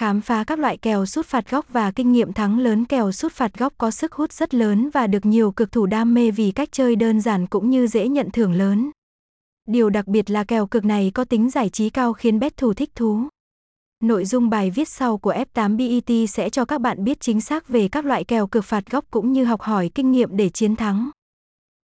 Khám phá các loại kèo sút phạt góc và kinh nghiệm thắng lớn kèo sút phạt góc có sức hút rất lớn và được nhiều cực thủ đam mê vì cách chơi đơn giản cũng như dễ nhận thưởng lớn. Điều đặc biệt là kèo cực này có tính giải trí cao khiến bet thủ thích thú. Nội dung bài viết sau của F8 BET sẽ cho các bạn biết chính xác về các loại kèo cực phạt góc cũng như học hỏi kinh nghiệm để chiến thắng.